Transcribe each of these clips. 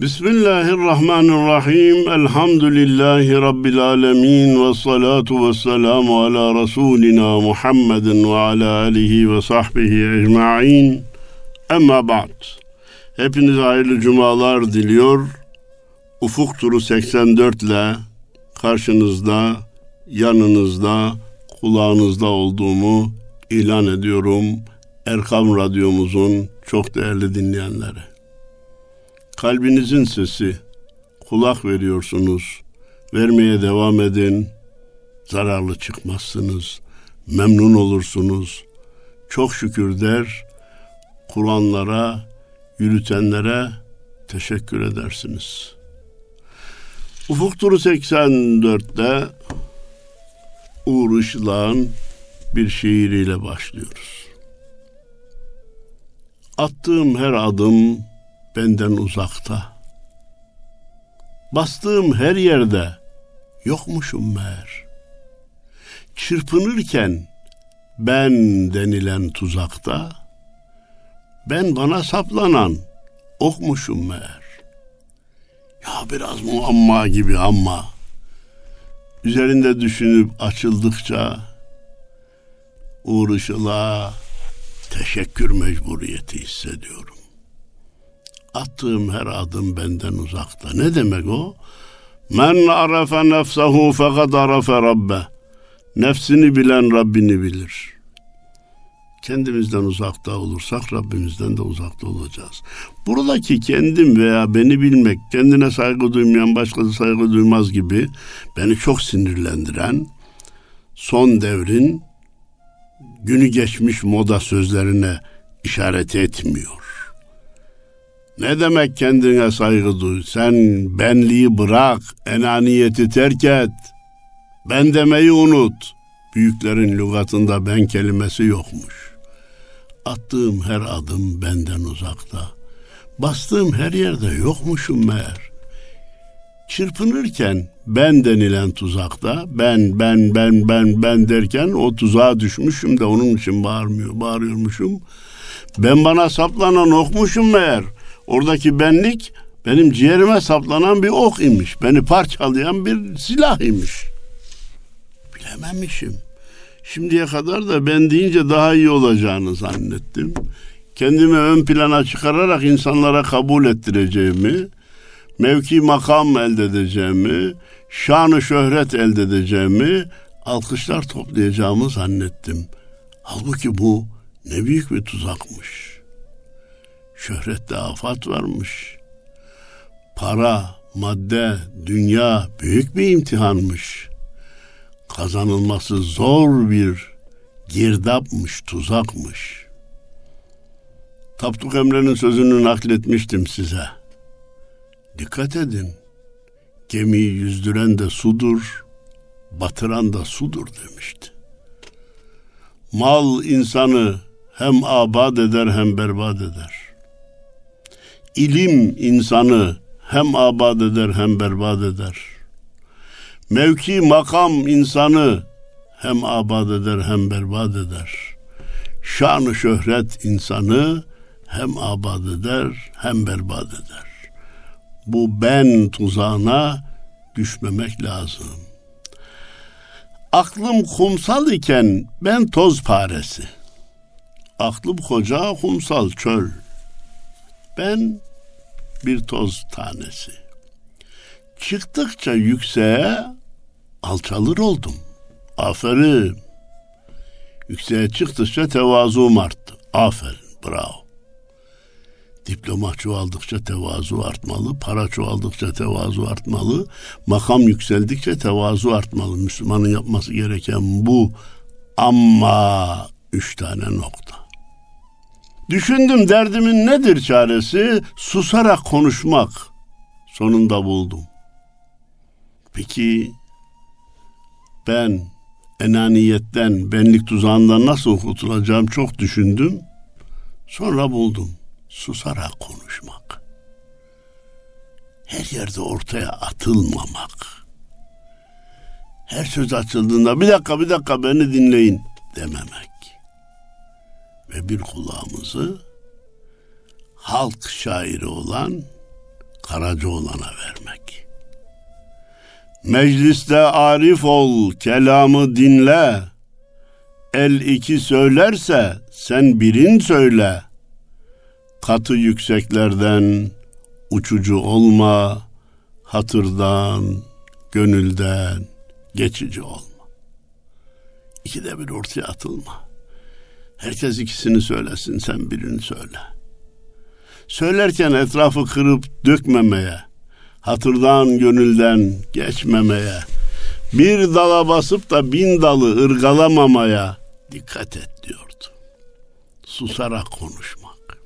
Bismillahirrahmanirrahim. Elhamdülillahi Rabbil alemin. Ve salatu ve selamu ala Resulina Muhammedin ve ala alihi ve sahbihi ecma'in. Emma ba'd. Hepinize hayırlı cumalar diliyor. Ufuk Turu 84 ile karşınızda, yanınızda, kulağınızda olduğumu ilan ediyorum. Erkam Radyomuzun çok değerli dinleyenleri kalbinizin sesi. Kulak veriyorsunuz. Vermeye devam edin. Zararlı çıkmazsınız. Memnun olursunuz. Çok şükür der. Kur'anlara, yürütenlere teşekkür edersiniz. Ufuk Turu 84'te Uğur Işılak'ın bir şiiriyle başlıyoruz. Attığım her adım benden uzakta. Bastığım her yerde yokmuşum meğer. Çırpınırken ben denilen tuzakta, ben bana saplanan okmuşum meğer. Ya biraz muamma gibi ama üzerinde düşünüp açıldıkça uğraşıla teşekkür mecburiyeti hissediyorum. Attığım her adım benden uzakta. Ne demek o? Men arafe nefsehu fekad arafe rabbe. Nefsini bilen Rabbini bilir. Kendimizden uzakta olursak Rabbimizden de uzakta olacağız. Buradaki kendim veya beni bilmek, kendine saygı duymayan başkası saygı duymaz gibi beni çok sinirlendiren son devrin günü geçmiş moda sözlerine işaret etmiyor. Ne demek kendine saygı duy? Sen benliği bırak, enaniyeti terk et. Ben demeyi unut. Büyüklerin lügatında ben kelimesi yokmuş. Attığım her adım benden uzakta. Bastığım her yerde yokmuşum meğer. Çırpınırken ben denilen tuzakta ben ben ben ben ben derken o tuzağa düşmüşüm de onun için bağırmıyor bağırıyormuşum. Ben bana saplanan okmuşum meğer. Oradaki benlik benim ciğerime saplanan bir ok imiş. Beni parçalayan bir silah imiş. Bilememişim. Şimdiye kadar da ben deyince daha iyi olacağını zannettim. Kendimi ön plana çıkararak insanlara kabul ettireceğimi, mevki makam elde edeceğimi, şanı şöhret elde edeceğimi, alkışlar toplayacağımı zannettim. Halbuki bu ne büyük bir tuzakmış.'' Şöhrette afat varmış. Para, madde, dünya büyük bir imtihanmış. Kazanılması zor bir girdapmış, tuzakmış. Tapduk Emre'nin sözünü nakletmiştim size. Dikkat edin. Gemiyi yüzdüren de sudur, batıran da sudur demişti. Mal insanı hem abad eder hem berbat eder. İlim insanı hem abad eder hem berbat eder. Mevki makam insanı hem abad eder hem berbat eder. Şanı şöhret insanı hem abad eder hem berbat eder. Bu ben tuzağına düşmemek lazım. Aklım kumsal iken ben toz paresi. Aklım koca kumsal çöl. Ben bir toz tanesi. Çıktıkça yükseğe alçalır oldum. Aferin. Yükseğe çıktıkça tevazuum arttı. Aferin, bravo. Diploma çoğaldıkça tevazu artmalı, para çoğaldıkça tevazu artmalı, makam yükseldikçe tevazu artmalı. Müslümanın yapması gereken bu ama üç tane nokta. Düşündüm derdimin nedir çaresi? Susarak konuşmak. Sonunda buldum. Peki ben enaniyetten, benlik tuzağından nasıl kurtulacağım çok düşündüm. Sonra buldum. Susarak konuşmak. Her yerde ortaya atılmamak. Her söz açıldığında bir dakika bir dakika beni dinleyin dememek bir kulağımızı halk şairi olan Karacaoğlan'a vermek. Mecliste arif ol, kelamı dinle. El iki söylerse sen birin söyle. Katı yükseklerden uçucu olma, hatırdan, gönülden geçici olma. İkide bir ortaya atılma. Herkes ikisini söylesin, sen birini söyle. Söylerken etrafı kırıp dökmemeye, hatırdan gönülden geçmemeye, bir dala basıp da bin dalı ırgalamamaya dikkat et diyordu. Susarak konuşmak.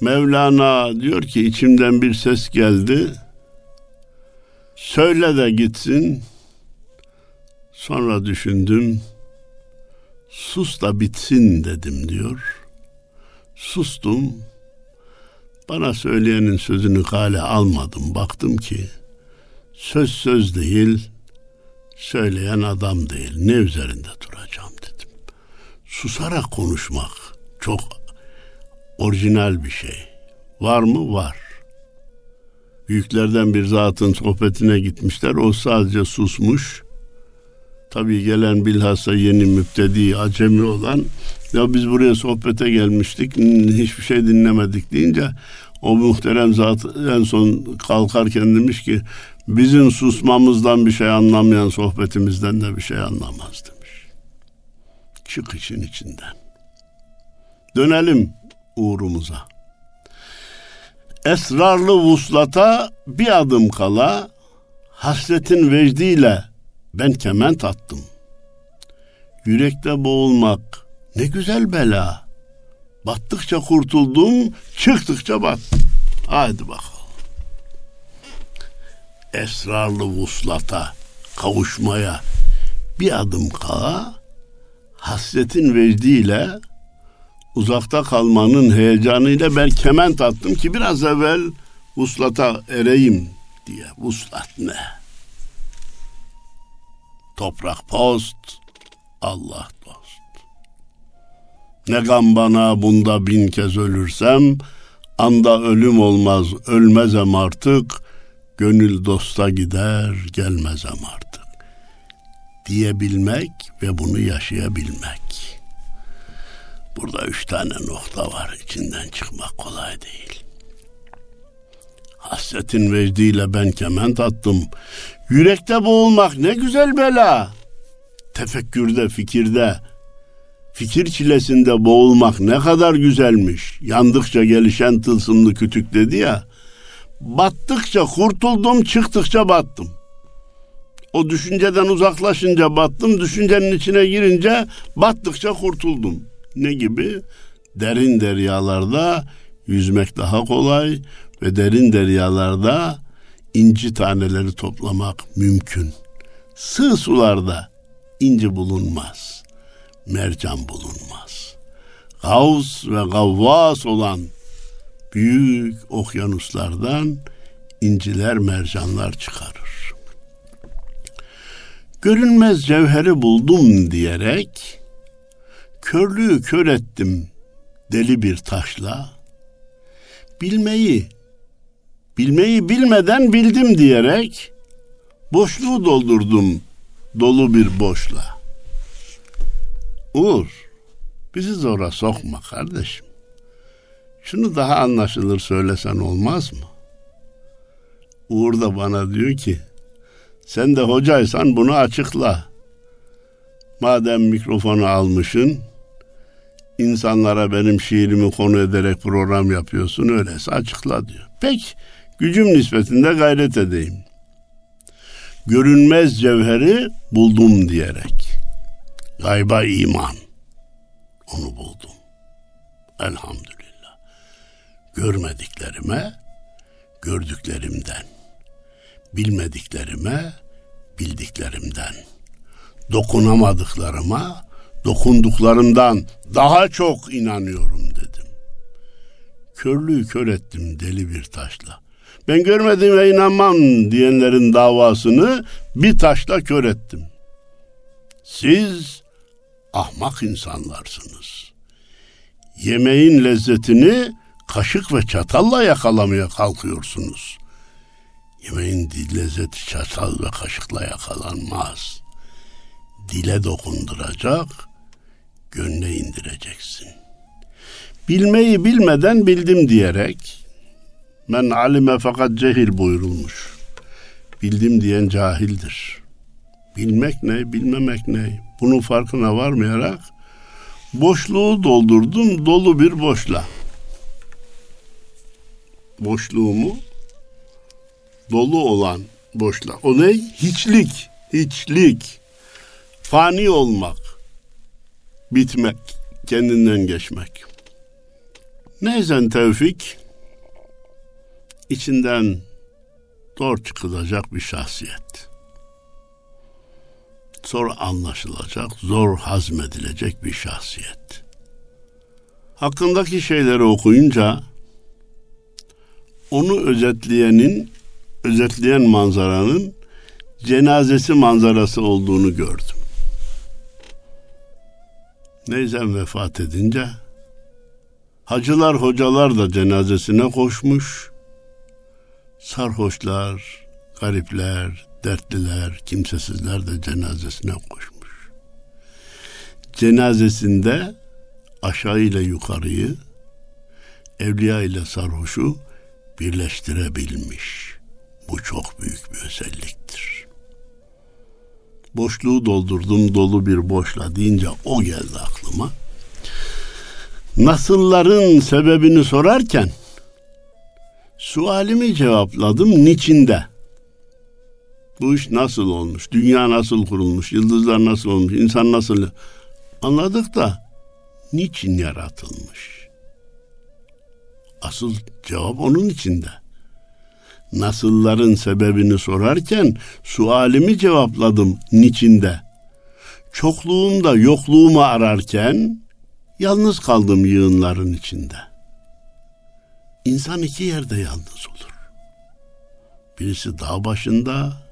Mevlana diyor ki içimden bir ses geldi. Söyle de gitsin. Sonra düşündüm. Sus da bitsin dedim diyor. Sustum. Bana söyleyenin sözünü kale almadım. Baktım ki söz söz değil, söyleyen adam değil. Ne üzerinde duracağım dedim. Susarak konuşmak çok orijinal bir şey. Var mı? Var. Büyüklerden bir zatın sohbetine gitmişler. O sadece susmuş. Tabii gelen bilhassa yeni müptedi, acemi olan ya biz buraya sohbete gelmiştik hiçbir şey dinlemedik deyince o muhterem zat en son kalkarken demiş ki bizim susmamızdan bir şey anlamayan sohbetimizden de bir şey anlamaz demiş. Çık işin içinden. Dönelim uğrumuza. Esrarlı vuslata bir adım kala hasretin vecdiyle ben kement attım. Yürekte boğulmak ne güzel bela. Battıkça kurtuldum, çıktıkça battım. Haydi bakalım. Esrarlı vuslata, kavuşmaya bir adım kala hasretin vecdiyle uzakta kalmanın heyecanıyla ben kement attım ki biraz evvel vuslata ereyim diye. Vuslat ne? Toprak post, Allah dost. Ne gam bana bunda bin kez ölürsem, anda ölüm olmaz, ölmezem artık, gönül dosta gider, gelmezem artık. Diyebilmek ve bunu yaşayabilmek. Burada üç tane nokta var. İçinden çıkmak kolay değil. Hasretin vecdiyle ben kement attım. Yürekte boğulmak ne güzel bela. Tefekkürde, fikirde, fikir çilesinde boğulmak ne kadar güzelmiş. Yandıkça gelişen tılsımlı kütük dedi ya. Battıkça kurtuldum, çıktıkça battım. O düşünceden uzaklaşınca battım, düşüncenin içine girince battıkça kurtuldum ne gibi? Derin deryalarda yüzmek daha kolay ve derin deryalarda inci taneleri toplamak mümkün. Sığ sularda inci bulunmaz, mercan bulunmaz. Gavs ve gavvas olan büyük okyanuslardan inciler, mercanlar çıkarır. Görünmez cevheri buldum diyerek körlüğü kör ettim deli bir taşla. Bilmeyi, bilmeyi bilmeden bildim diyerek boşluğu doldurdum dolu bir boşla. Uğur, bizi zora sokma kardeşim. Şunu daha anlaşılır söylesen olmaz mı? Uğur da bana diyor ki, sen de hocaysan bunu açıkla. Madem mikrofonu almışın, insanlara benim şiirimi konu ederek program yapıyorsun öyleyse açıkla diyor. Pek gücüm nispetinde gayret edeyim. Görünmez cevheri buldum diyerek. Gayba iman. Onu buldum. Elhamdülillah. Görmediklerime gördüklerimden, bilmediklerime bildiklerimden, dokunamadıklarıma dokunduklarımdan daha çok inanıyorum dedim. Körlüğü kör ettim deli bir taşla. Ben görmediğime inanmam diyenlerin davasını bir taşla kör ettim. Siz ahmak insanlarsınız. Yemeğin lezzetini kaşık ve çatalla yakalamaya kalkıyorsunuz. Yemeğin dil lezzeti çatal ve kaşıkla yakalanmaz. Dile dokunduracak, gönle indireceksin. Bilmeyi bilmeden bildim diyerek men alime fakat cehil buyurulmuş. Bildim diyen cahildir. Bilmek ne, bilmemek ne? Bunun farkına varmayarak boşluğu doldurdum dolu bir boşla. Boşluğumu dolu olan boşla. O ne? Hiçlik, hiçlik. Fani olmak, bitmek, kendinden geçmek. Neyzen tevfik, içinden zor çıkılacak bir şahsiyet. Zor anlaşılacak, zor hazmedilecek bir şahsiyet. Hakkındaki şeyleri okuyunca onu özetleyenin, özetleyen manzaranın cenazesi manzarası olduğunu gördüm. Neyzen vefat edince hacılar hocalar da cenazesine koşmuş. Sarhoşlar, garipler, dertliler, kimsesizler de cenazesine koşmuş. Cenazesinde aşağı ile yukarıyı, evliya ile sarhoşu birleştirebilmiş. Bu çok büyük bir özelliktir. Boşluğu doldurdum dolu bir boşla deyince o geldi aklıma. Nasılların sebebini sorarken sualimi cevapladım niçinde. Bu iş nasıl olmuş? Dünya nasıl kurulmuş? Yıldızlar nasıl olmuş? İnsan nasıl? Anladık da niçin yaratılmış? Asıl cevap onun içinde. Nasılların sebebini sorarken sualimi cevapladım niçinde. Çokluğumda yokluğumu ararken yalnız kaldım yığınların içinde. İnsan iki yerde yalnız olur. Birisi dağ başında,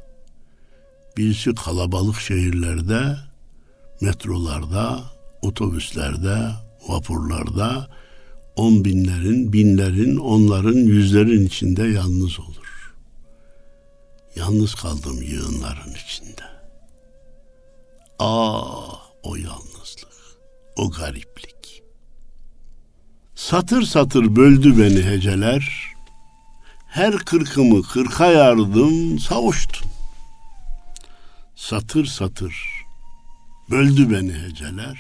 birisi kalabalık şehirlerde, metrolarda, otobüslerde, vapurlarda, on binlerin, binlerin, onların, yüzlerin içinde yalnız olur. Yalnız kaldım yığınların içinde. Ah o yalnızlık, o gariplik. Satır satır böldü beni heceler, her kırkımı kırka yardım savuştum. Satır satır böldü beni heceler,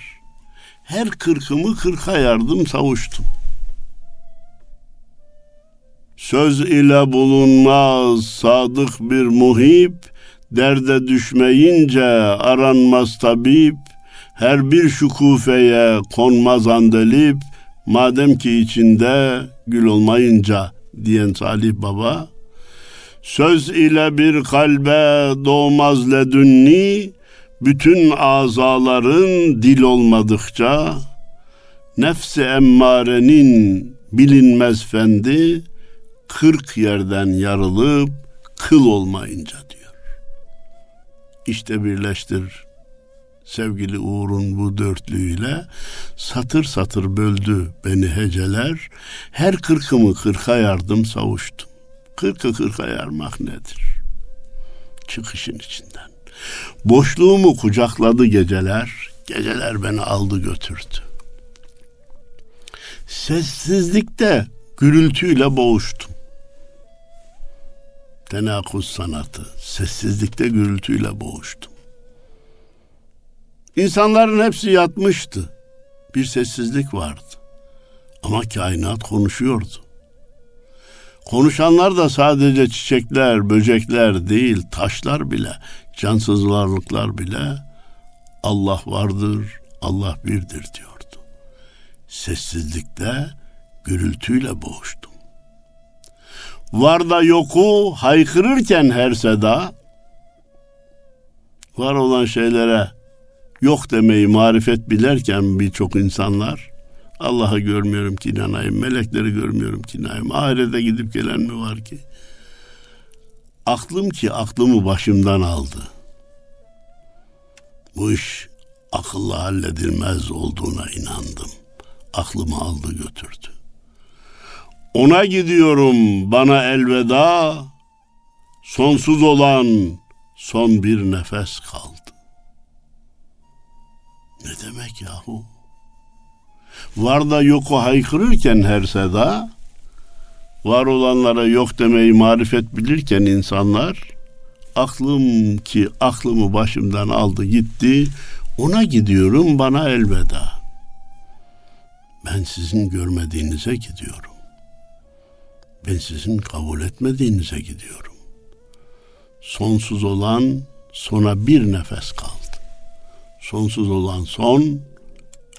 her kırkımı kırka yardım savuştum. Söz ile bulunmaz sadık bir muhip, derde düşmeyince aranmaz tabip, her bir şukufeye konmaz andelip, madem ki içinde gül olmayınca diyen Salih Baba, söz ile bir kalbe doğmaz ledünni, bütün azaların dil olmadıkça, nefsi emmarenin bilinmez fendi, kırk yerden yarılıp kıl olmayınca diyor. İşte birleştir sevgili Uğur'un bu dörtlüğüyle satır satır böldü beni heceler. Her kırkımı kırka yardım savuştum. Kırkı kırka yarmak nedir? Çıkışın içinden. Boşluğumu kucakladı geceler, geceler beni aldı götürdü. Sessizlikte gürültüyle boğuştum tenakuz sanatı, sessizlikte gürültüyle boğuştum. İnsanların hepsi yatmıştı. Bir sessizlik vardı. Ama kainat konuşuyordu. Konuşanlar da sadece çiçekler, böcekler değil, taşlar bile, cansız varlıklar bile Allah vardır, Allah birdir diyordu. Sessizlikte gürültüyle boğuştum var da yoku haykırırken her seda var olan şeylere yok demeyi marifet bilerken birçok insanlar Allah'ı görmüyorum ki inanayım, melekleri görmüyorum ki inanayım, ahirete gidip gelen mi var ki? Aklım ki aklımı başımdan aldı. Bu iş akılla halledilmez olduğuna inandım. Aklımı aldı götürdü. Ona gidiyorum bana elveda, sonsuz olan son bir nefes kaldı. Ne demek yahu? Var da yoku haykırırken her seda, var olanlara yok demeyi marifet bilirken insanlar, aklım ki aklımı başımdan aldı gitti, ona gidiyorum bana elveda. Ben sizin görmediğinize gidiyorum. Ben sizin kabul etmediğinize gidiyorum. Sonsuz olan sona bir nefes kaldı. Sonsuz olan son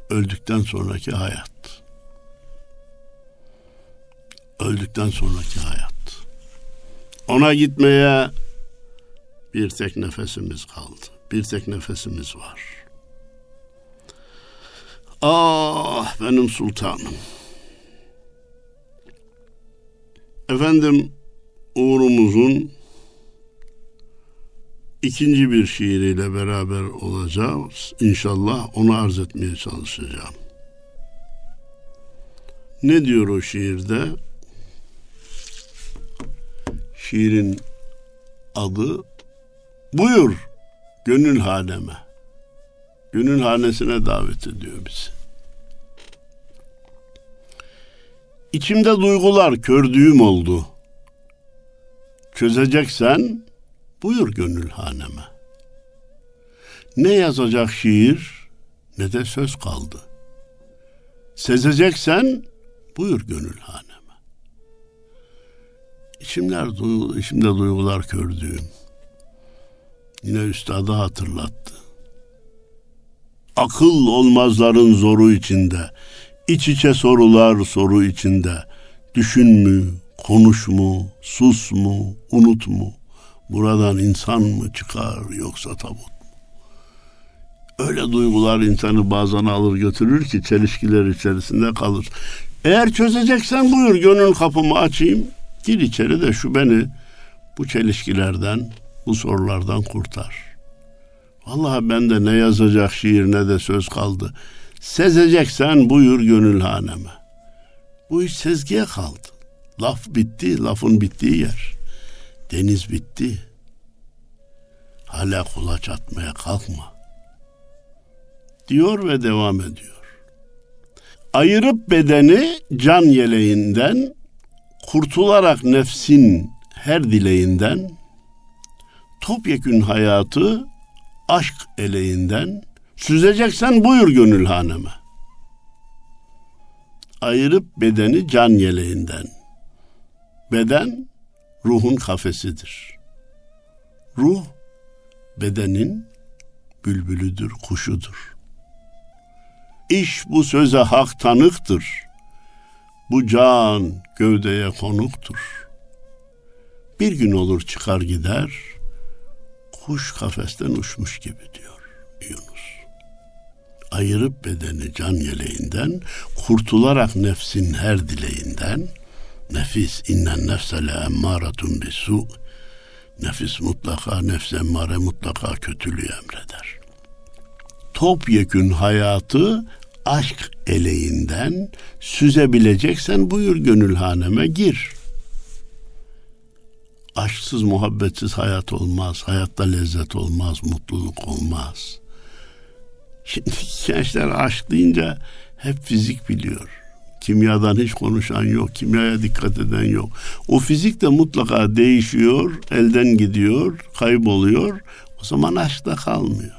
öldükten sonraki hayat. Öldükten sonraki hayat. Ona gitmeye bir tek nefesimiz kaldı. Bir tek nefesimiz var. Ah benim sultanım. Efendim uğrumuzun ikinci bir şiiriyle beraber olacağız. İnşallah onu arz etmeye çalışacağım. Ne diyor o şiirde? Şiirin adı Buyur gönül haneme. Gönül hanesine davet ediyor bizi. İçimde duygular kördüğüm oldu. Çözeceksen buyur gönül haneme. Ne yazacak şiir ne de söz kaldı. Sezeceksen buyur gönül haneme. İçimler, içimde duygular kördüğüm. Yine üstadı hatırlattı. Akıl olmazların zoru içinde, iç içe sorular soru içinde. Düşün mü, konuş mu, sus mu, unut mu? Buradan insan mı çıkar yoksa tabut mu? Öyle duygular insanı bazen alır götürür ki çelişkiler içerisinde kalır. Eğer çözeceksen buyur gönül kapımı açayım. Gir içeri de şu beni bu çelişkilerden, bu sorulardan kurtar. Vallahi bende ne yazacak şiir ne de söz kaldı. Sezeceksen buyur gönül haneme. Bu iş sezgiye kaldı. Laf bitti, lafın bittiği yer. Deniz bitti. Hala kulaç atmaya kalkma. Diyor ve devam ediyor. Ayırıp bedeni can yeleğinden, kurtularak nefsin her dileğinden, topyekün hayatı aşk eleğinden, süzeceksen buyur gönül haneme. Ayırıp bedeni can yeleğinden. Beden ruhun kafesidir. Ruh bedenin bülbülüdür, kuşudur. İş bu söze hak tanıktır. Bu can gövdeye konuktur. Bir gün olur çıkar gider, kuş kafesten uçmuş gibi diyor Yunus. Ayırıp bedeni can yeleğinden, kurtularak nefsin her dileğinden, nefis innen nefse le emmâratun bisu, nefis mutlaka nefs emmare mutlaka kötülüğü emreder. Topyekün hayatı aşk eleğinden süzebileceksen buyur gönül haneme gir. Aşksız muhabbetsiz hayat olmaz. Hayatta lezzet olmaz, mutluluk olmaz. Şimdi gençler aşk deyince hep fizik biliyor. Kimyadan hiç konuşan yok, kimyaya dikkat eden yok. O fizik de mutlaka değişiyor, elden gidiyor, kayboluyor. O zaman aşk da kalmıyor.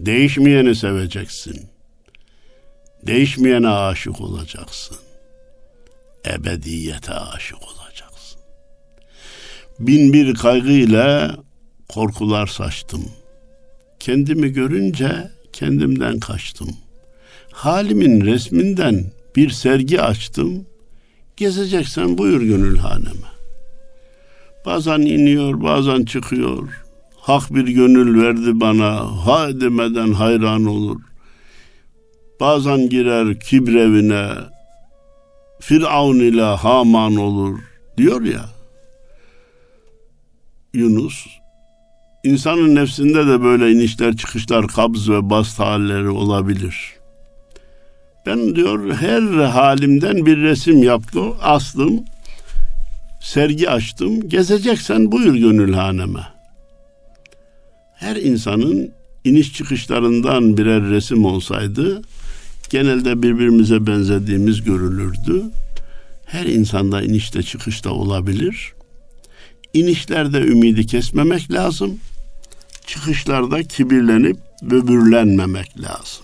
Değişmeyeni seveceksin. Değişmeyene aşık olacaksın. Ebediyete aşık olacaksın. Bin bir kaygı ile korkular saçtım. Kendimi görünce kendimden kaçtım. Halimin resminden bir sergi açtım. Gezeceksen buyur gönül haneme. Bazen iniyor, bazen çıkıyor. Hak bir gönül verdi bana, ha demeden hayran olur. Bazen girer kibrevine, Firavun ile Haman olur diyor ya. Yunus, insanın nefsinde de böyle inişler çıkışlar, kabz ve bast halleri olabilir. Ben diyor her halimden bir resim yaptım, astım, sergi açtım. Gezeceksen buyur gönülhaneme. Her insanın iniş çıkışlarından birer resim olsaydı genelde birbirimize benzediğimiz görülürdü. Her insanda inişte çıkışta olabilir. İnişlerde ümidi kesmemek lazım. Çıkışlarda kibirlenip böbürlenmemek lazım.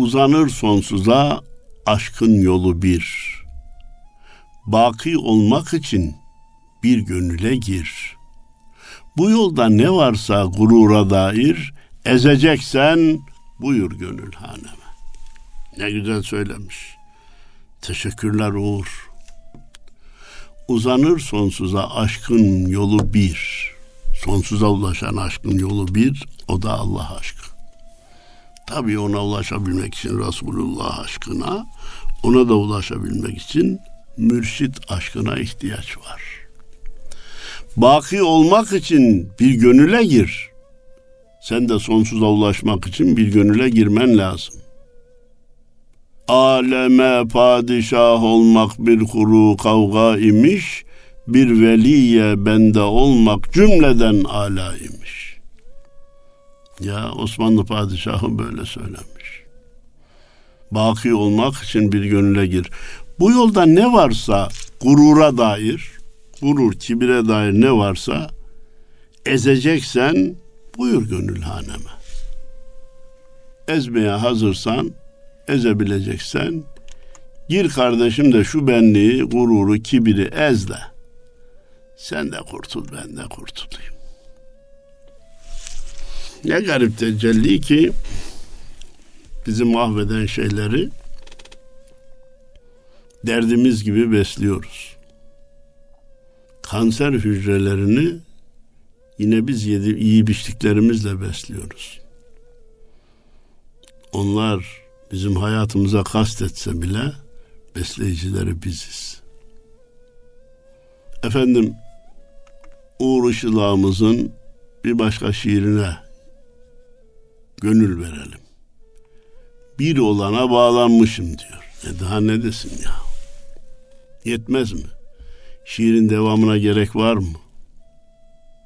Uzanır sonsuza aşkın yolu bir. Baki olmak için bir gönüle gir. Bu yolda ne varsa gurura dair ezeceksen buyur gönül haneme. Ne güzel söylemiş. Teşekkürler Uğur. Uzanır sonsuza aşkın yolu bir. Sonsuza ulaşan aşkın yolu bir. O da Allah aşkı. Tabii ona ulaşabilmek için Resulullah aşkına, ona da ulaşabilmek için mürşit aşkına ihtiyaç var. Baki olmak için bir gönüle gir. Sen de sonsuza ulaşmak için bir gönüle girmen lazım. Aleme padişah olmak bir kuru kavga imiş, bir veliye bende olmak cümleden ala imiş. Ya Osmanlı padişahı böyle söylemiş. Baki olmak için bir gönüle gir. Bu yolda ne varsa gurura dair, gurur, kibire dair ne varsa ezeceksen buyur gönül haneme. Ezmeye hazırsan, ezebileceksen gir kardeşim de şu benliği, gururu, kibiri ezle. Sen de kurtul, ben de kurtulayım. Ne garip tecelli ki bizi mahveden şeyleri derdimiz gibi besliyoruz. Kanser hücrelerini yine biz yedi, iyi biçtiklerimizle besliyoruz. Onlar bizim hayatımıza kastetse bile besleyicileri biziz. Efendim Uğur Işılağımızın bir başka şiirine gönül verelim. Bir olana bağlanmışım diyor. E daha ne desin ya? Yetmez mi? Şiirin devamına gerek var mı?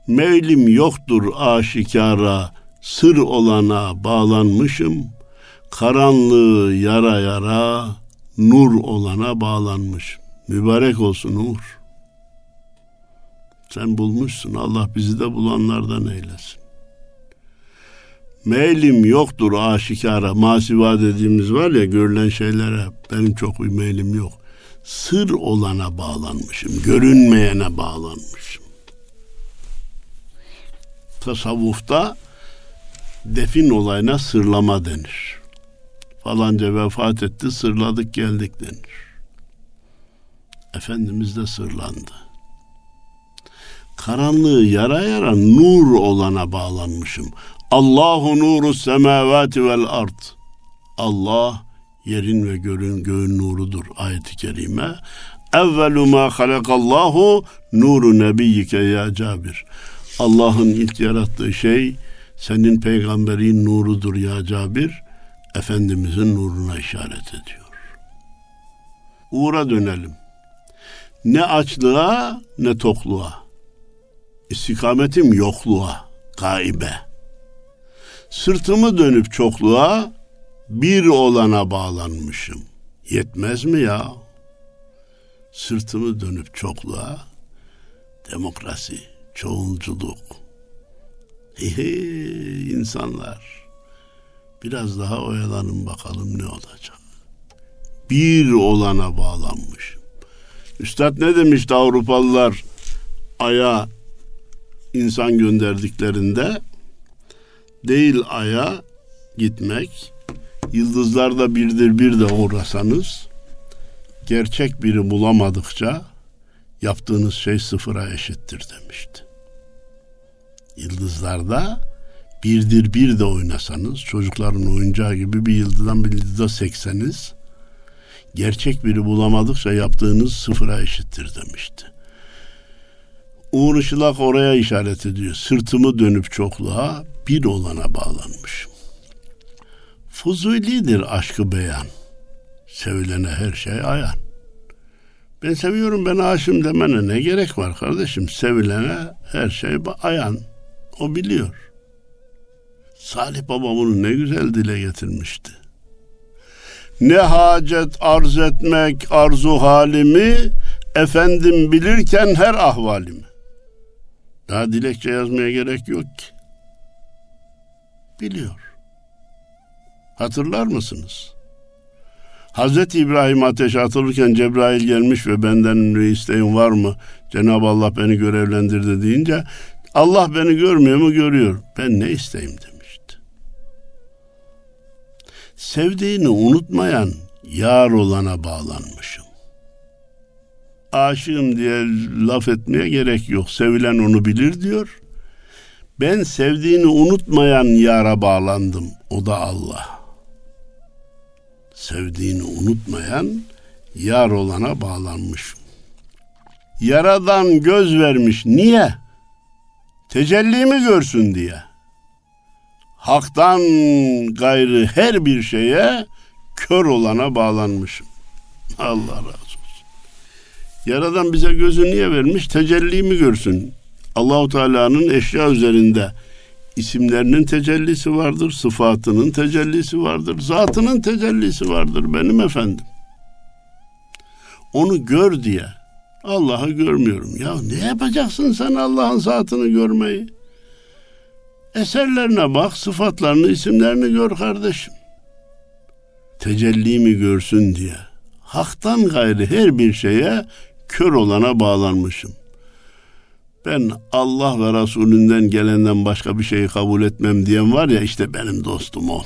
Meylim yoktur aşikara, sır olana bağlanmışım. Karanlığı yara yara, nur olana bağlanmış. Mübarek olsun Uğur. Sen bulmuşsun. Allah bizi de bulanlardan eylesin. Meylim yoktur aşikara. Masiva dediğimiz var ya görülen şeylere benim çok bir meylim yok. Sır olana bağlanmışım. Görünmeyene bağlanmışım. Tasavvufta defin olayına sırlama denir. Falanca vefat etti, sırladık geldik denir. Efendimiz de sırlandı. Karanlığı yara yara nur olana bağlanmışım. Allahu nuru semavati vel ard. Allah yerin ve göğün, göğün nurudur ayeti kerime. Evvelu ma halakallahu nuru nebiyyike ya Cabir. Allah'ın ilk yarattığı şey senin peygamberin nurudur ya Cabir. Efendimizin nuruna işaret ediyor. Uğur'a dönelim. Ne açlığa ne tokluğa. İstikametim yokluğa, gaibe. Sırtımı dönüp çokluğa, bir olana bağlanmışım. Yetmez mi ya? Sırtımı dönüp çokluğa, demokrasi, çoğulculuk. Hihi insanlar, biraz daha oyalanın bakalım ne olacak. Bir olana bağlanmışım. Üstad ne demişti Avrupalılar aya insan gönderdiklerinde değil aya gitmek, yıldızlarda birdir bir de uğrasanız gerçek biri bulamadıkça yaptığınız şey sıfıra eşittir demişti. Yıldızlarda birdir bir de oynasanız, çocukların oyuncağı gibi bir yıldızdan bir yıldıza sekseniz, gerçek biri bulamadıkça yaptığınız sıfıra eşittir demişti. Uğur oraya işaret ediyor. Sırtımı dönüp çokluğa bir olana bağlanmışım. Fuzulidir aşkı beyan. Sevilene her şey ayan. Ben seviyorum ben aşığım demene ne gerek var kardeşim? Sevilene her şey ayan. O biliyor. Salih Baba bunu ne güzel dile getirmişti. Ne hacet arz etmek arzu halimi, efendim bilirken her ahvalimi. Daha dilekçe yazmaya gerek yok ki. Biliyor. Hatırlar mısınız? Hazreti İbrahim ateşe atılırken Cebrail gelmiş ve benden bir isteğin var mı? Cenab-ı Allah beni görevlendirdi deyince Allah beni görmüyor mu? Görüyor. Ben ne isteyim demişti. Sevdiğini unutmayan yar olana bağlanmışım. Aşığım diye laf etmeye gerek yok. Sevilen onu bilir diyor. Ben sevdiğini unutmayan yara bağlandım. O da Allah. Sevdiğini unutmayan yar olana bağlanmış. Yaradan göz vermiş. Niye? Tecellimi görsün diye. Hak'tan gayrı her bir şeye kör olana bağlanmışım. Allah razı. Yaradan bize gözü niye vermiş? Tecellimi görsün. Allahu Teala'nın eşya üzerinde isimlerinin tecellisi vardır, sıfatının tecellisi vardır, zatının tecellisi vardır benim efendim. Onu gör diye Allah'ı görmüyorum. Ya ne yapacaksın sen Allah'ın zatını görmeyi? Eserlerine bak, sıfatlarını, isimlerini gör kardeşim. Tecellimi görsün diye. Haktan gayrı her bir şeye kör olana bağlanmışım. Ben Allah ve Resulünden gelenden başka bir şeyi kabul etmem diyen var ya işte benim dostum o.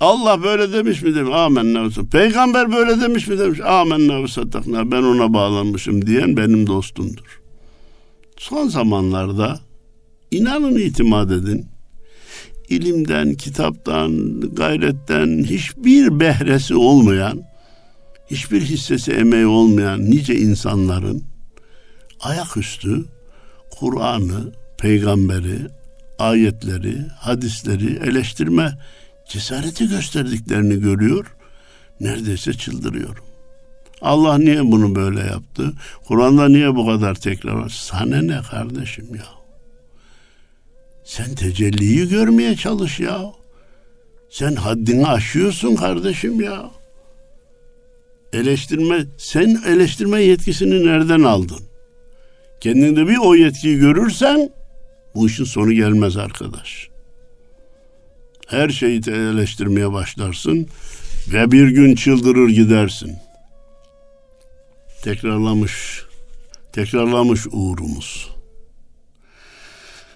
Allah böyle demiş mi demiş. Amenna ve Peygamber böyle demiş mi demiş. Amenna ve. Ben ona bağlanmışım diyen benim dostumdur. Son zamanlarda inanın itimat edin. ilimden, kitaptan, gayretten hiçbir behresi olmayan, hiçbir hissesi emeği olmayan nice insanların ayaküstü Kur'an'ı, peygamberi, ayetleri, hadisleri eleştirme cesareti gösterdiklerini görüyor. Neredeyse çıldırıyorum. Allah niye bunu böyle yaptı? Kur'an'da niye bu kadar tekrar? Sana ne kardeşim ya? Sen tecelliyi görmeye çalış ya. Sen haddini aşıyorsun kardeşim ya. Eleştirme, sen eleştirme yetkisini nereden aldın? Kendinde bir o yetkiyi görürsen bu işin sonu gelmez arkadaş. Her şeyi eleştirmeye başlarsın ve bir gün çıldırır gidersin. Tekrarlamış, tekrarlamış uğrumuz.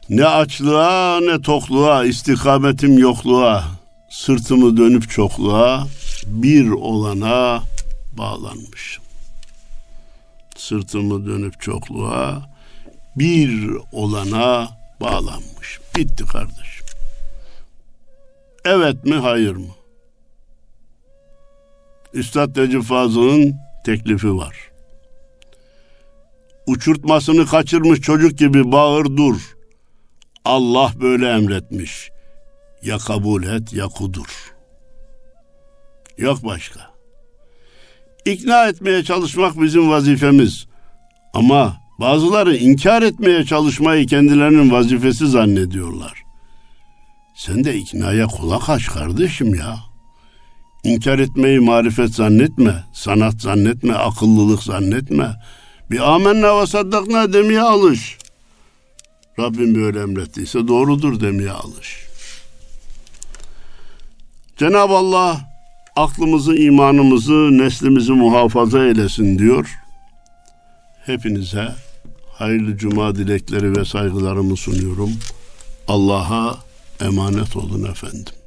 Ne açlığa ne tokluğa, istikametim yokluğa, sırtımı dönüp çokluğa, bir olana bağlanmışım sırtımı dönüp çokluğa bir olana bağlanmış. Bitti kardeşim. Evet mi hayır mı? Üstad Necip Fazıl'ın teklifi var. Uçurtmasını kaçırmış çocuk gibi bağır dur. Allah böyle emretmiş. Ya kabul et ya kudur. Yok başka. İkna etmeye çalışmak bizim vazifemiz. Ama bazıları inkar etmeye çalışmayı kendilerinin vazifesi zannediyorlar. Sen de iknaya kulak aç kardeşim ya. İnkar etmeyi marifet zannetme, sanat zannetme, akıllılık zannetme. Bir amenna ve saddakna demeye alış. Rabbim böyle emrettiyse doğrudur demeye alış. Cenab-ı Allah aklımızı, imanımızı, neslimizi muhafaza eylesin diyor. Hepinize hayırlı cuma dilekleri ve saygılarımı sunuyorum. Allah'a emanet olun efendim.